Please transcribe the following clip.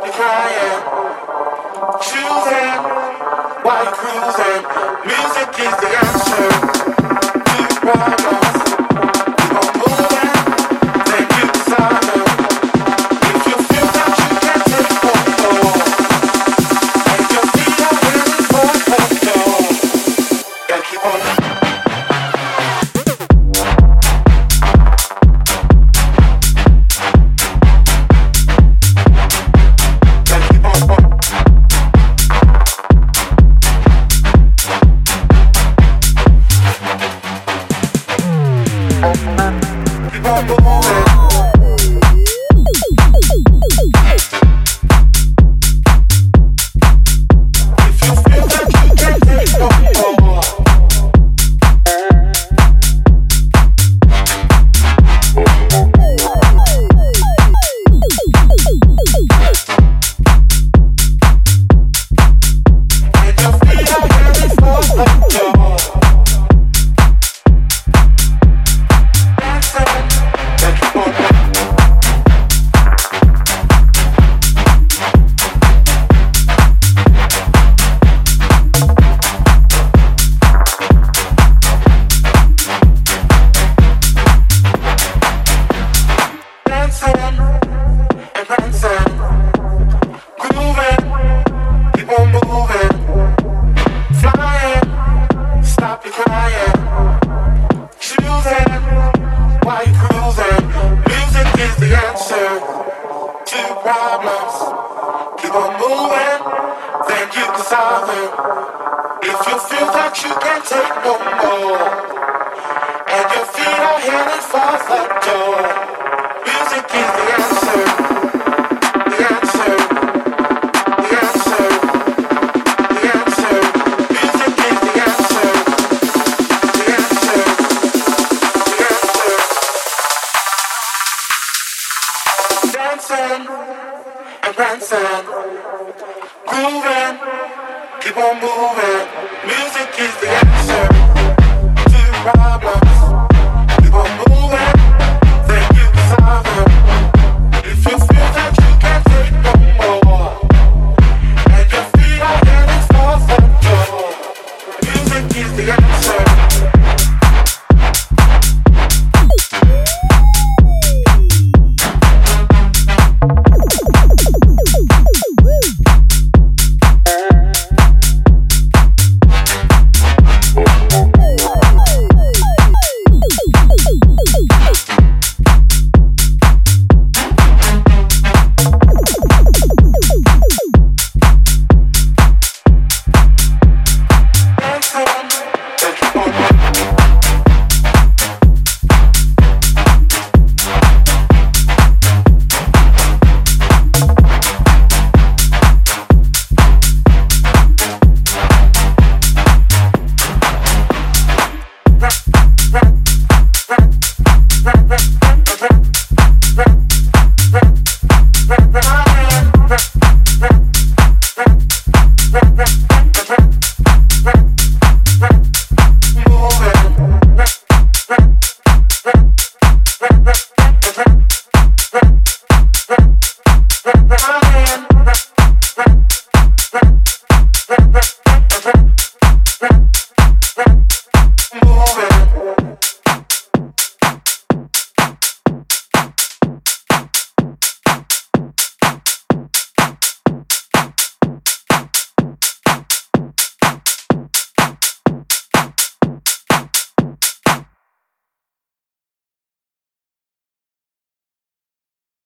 stop you crying. Choosing while you cruising. Music is the answer to your problem. no pude you cause I will. If you feel that you can't take no more, and your feet are headed for the door, music is the answer. The answer. The answer. The answer. Music is the answer. The answer. The answer. Dancing and moving, keep on moving. Music is the answer.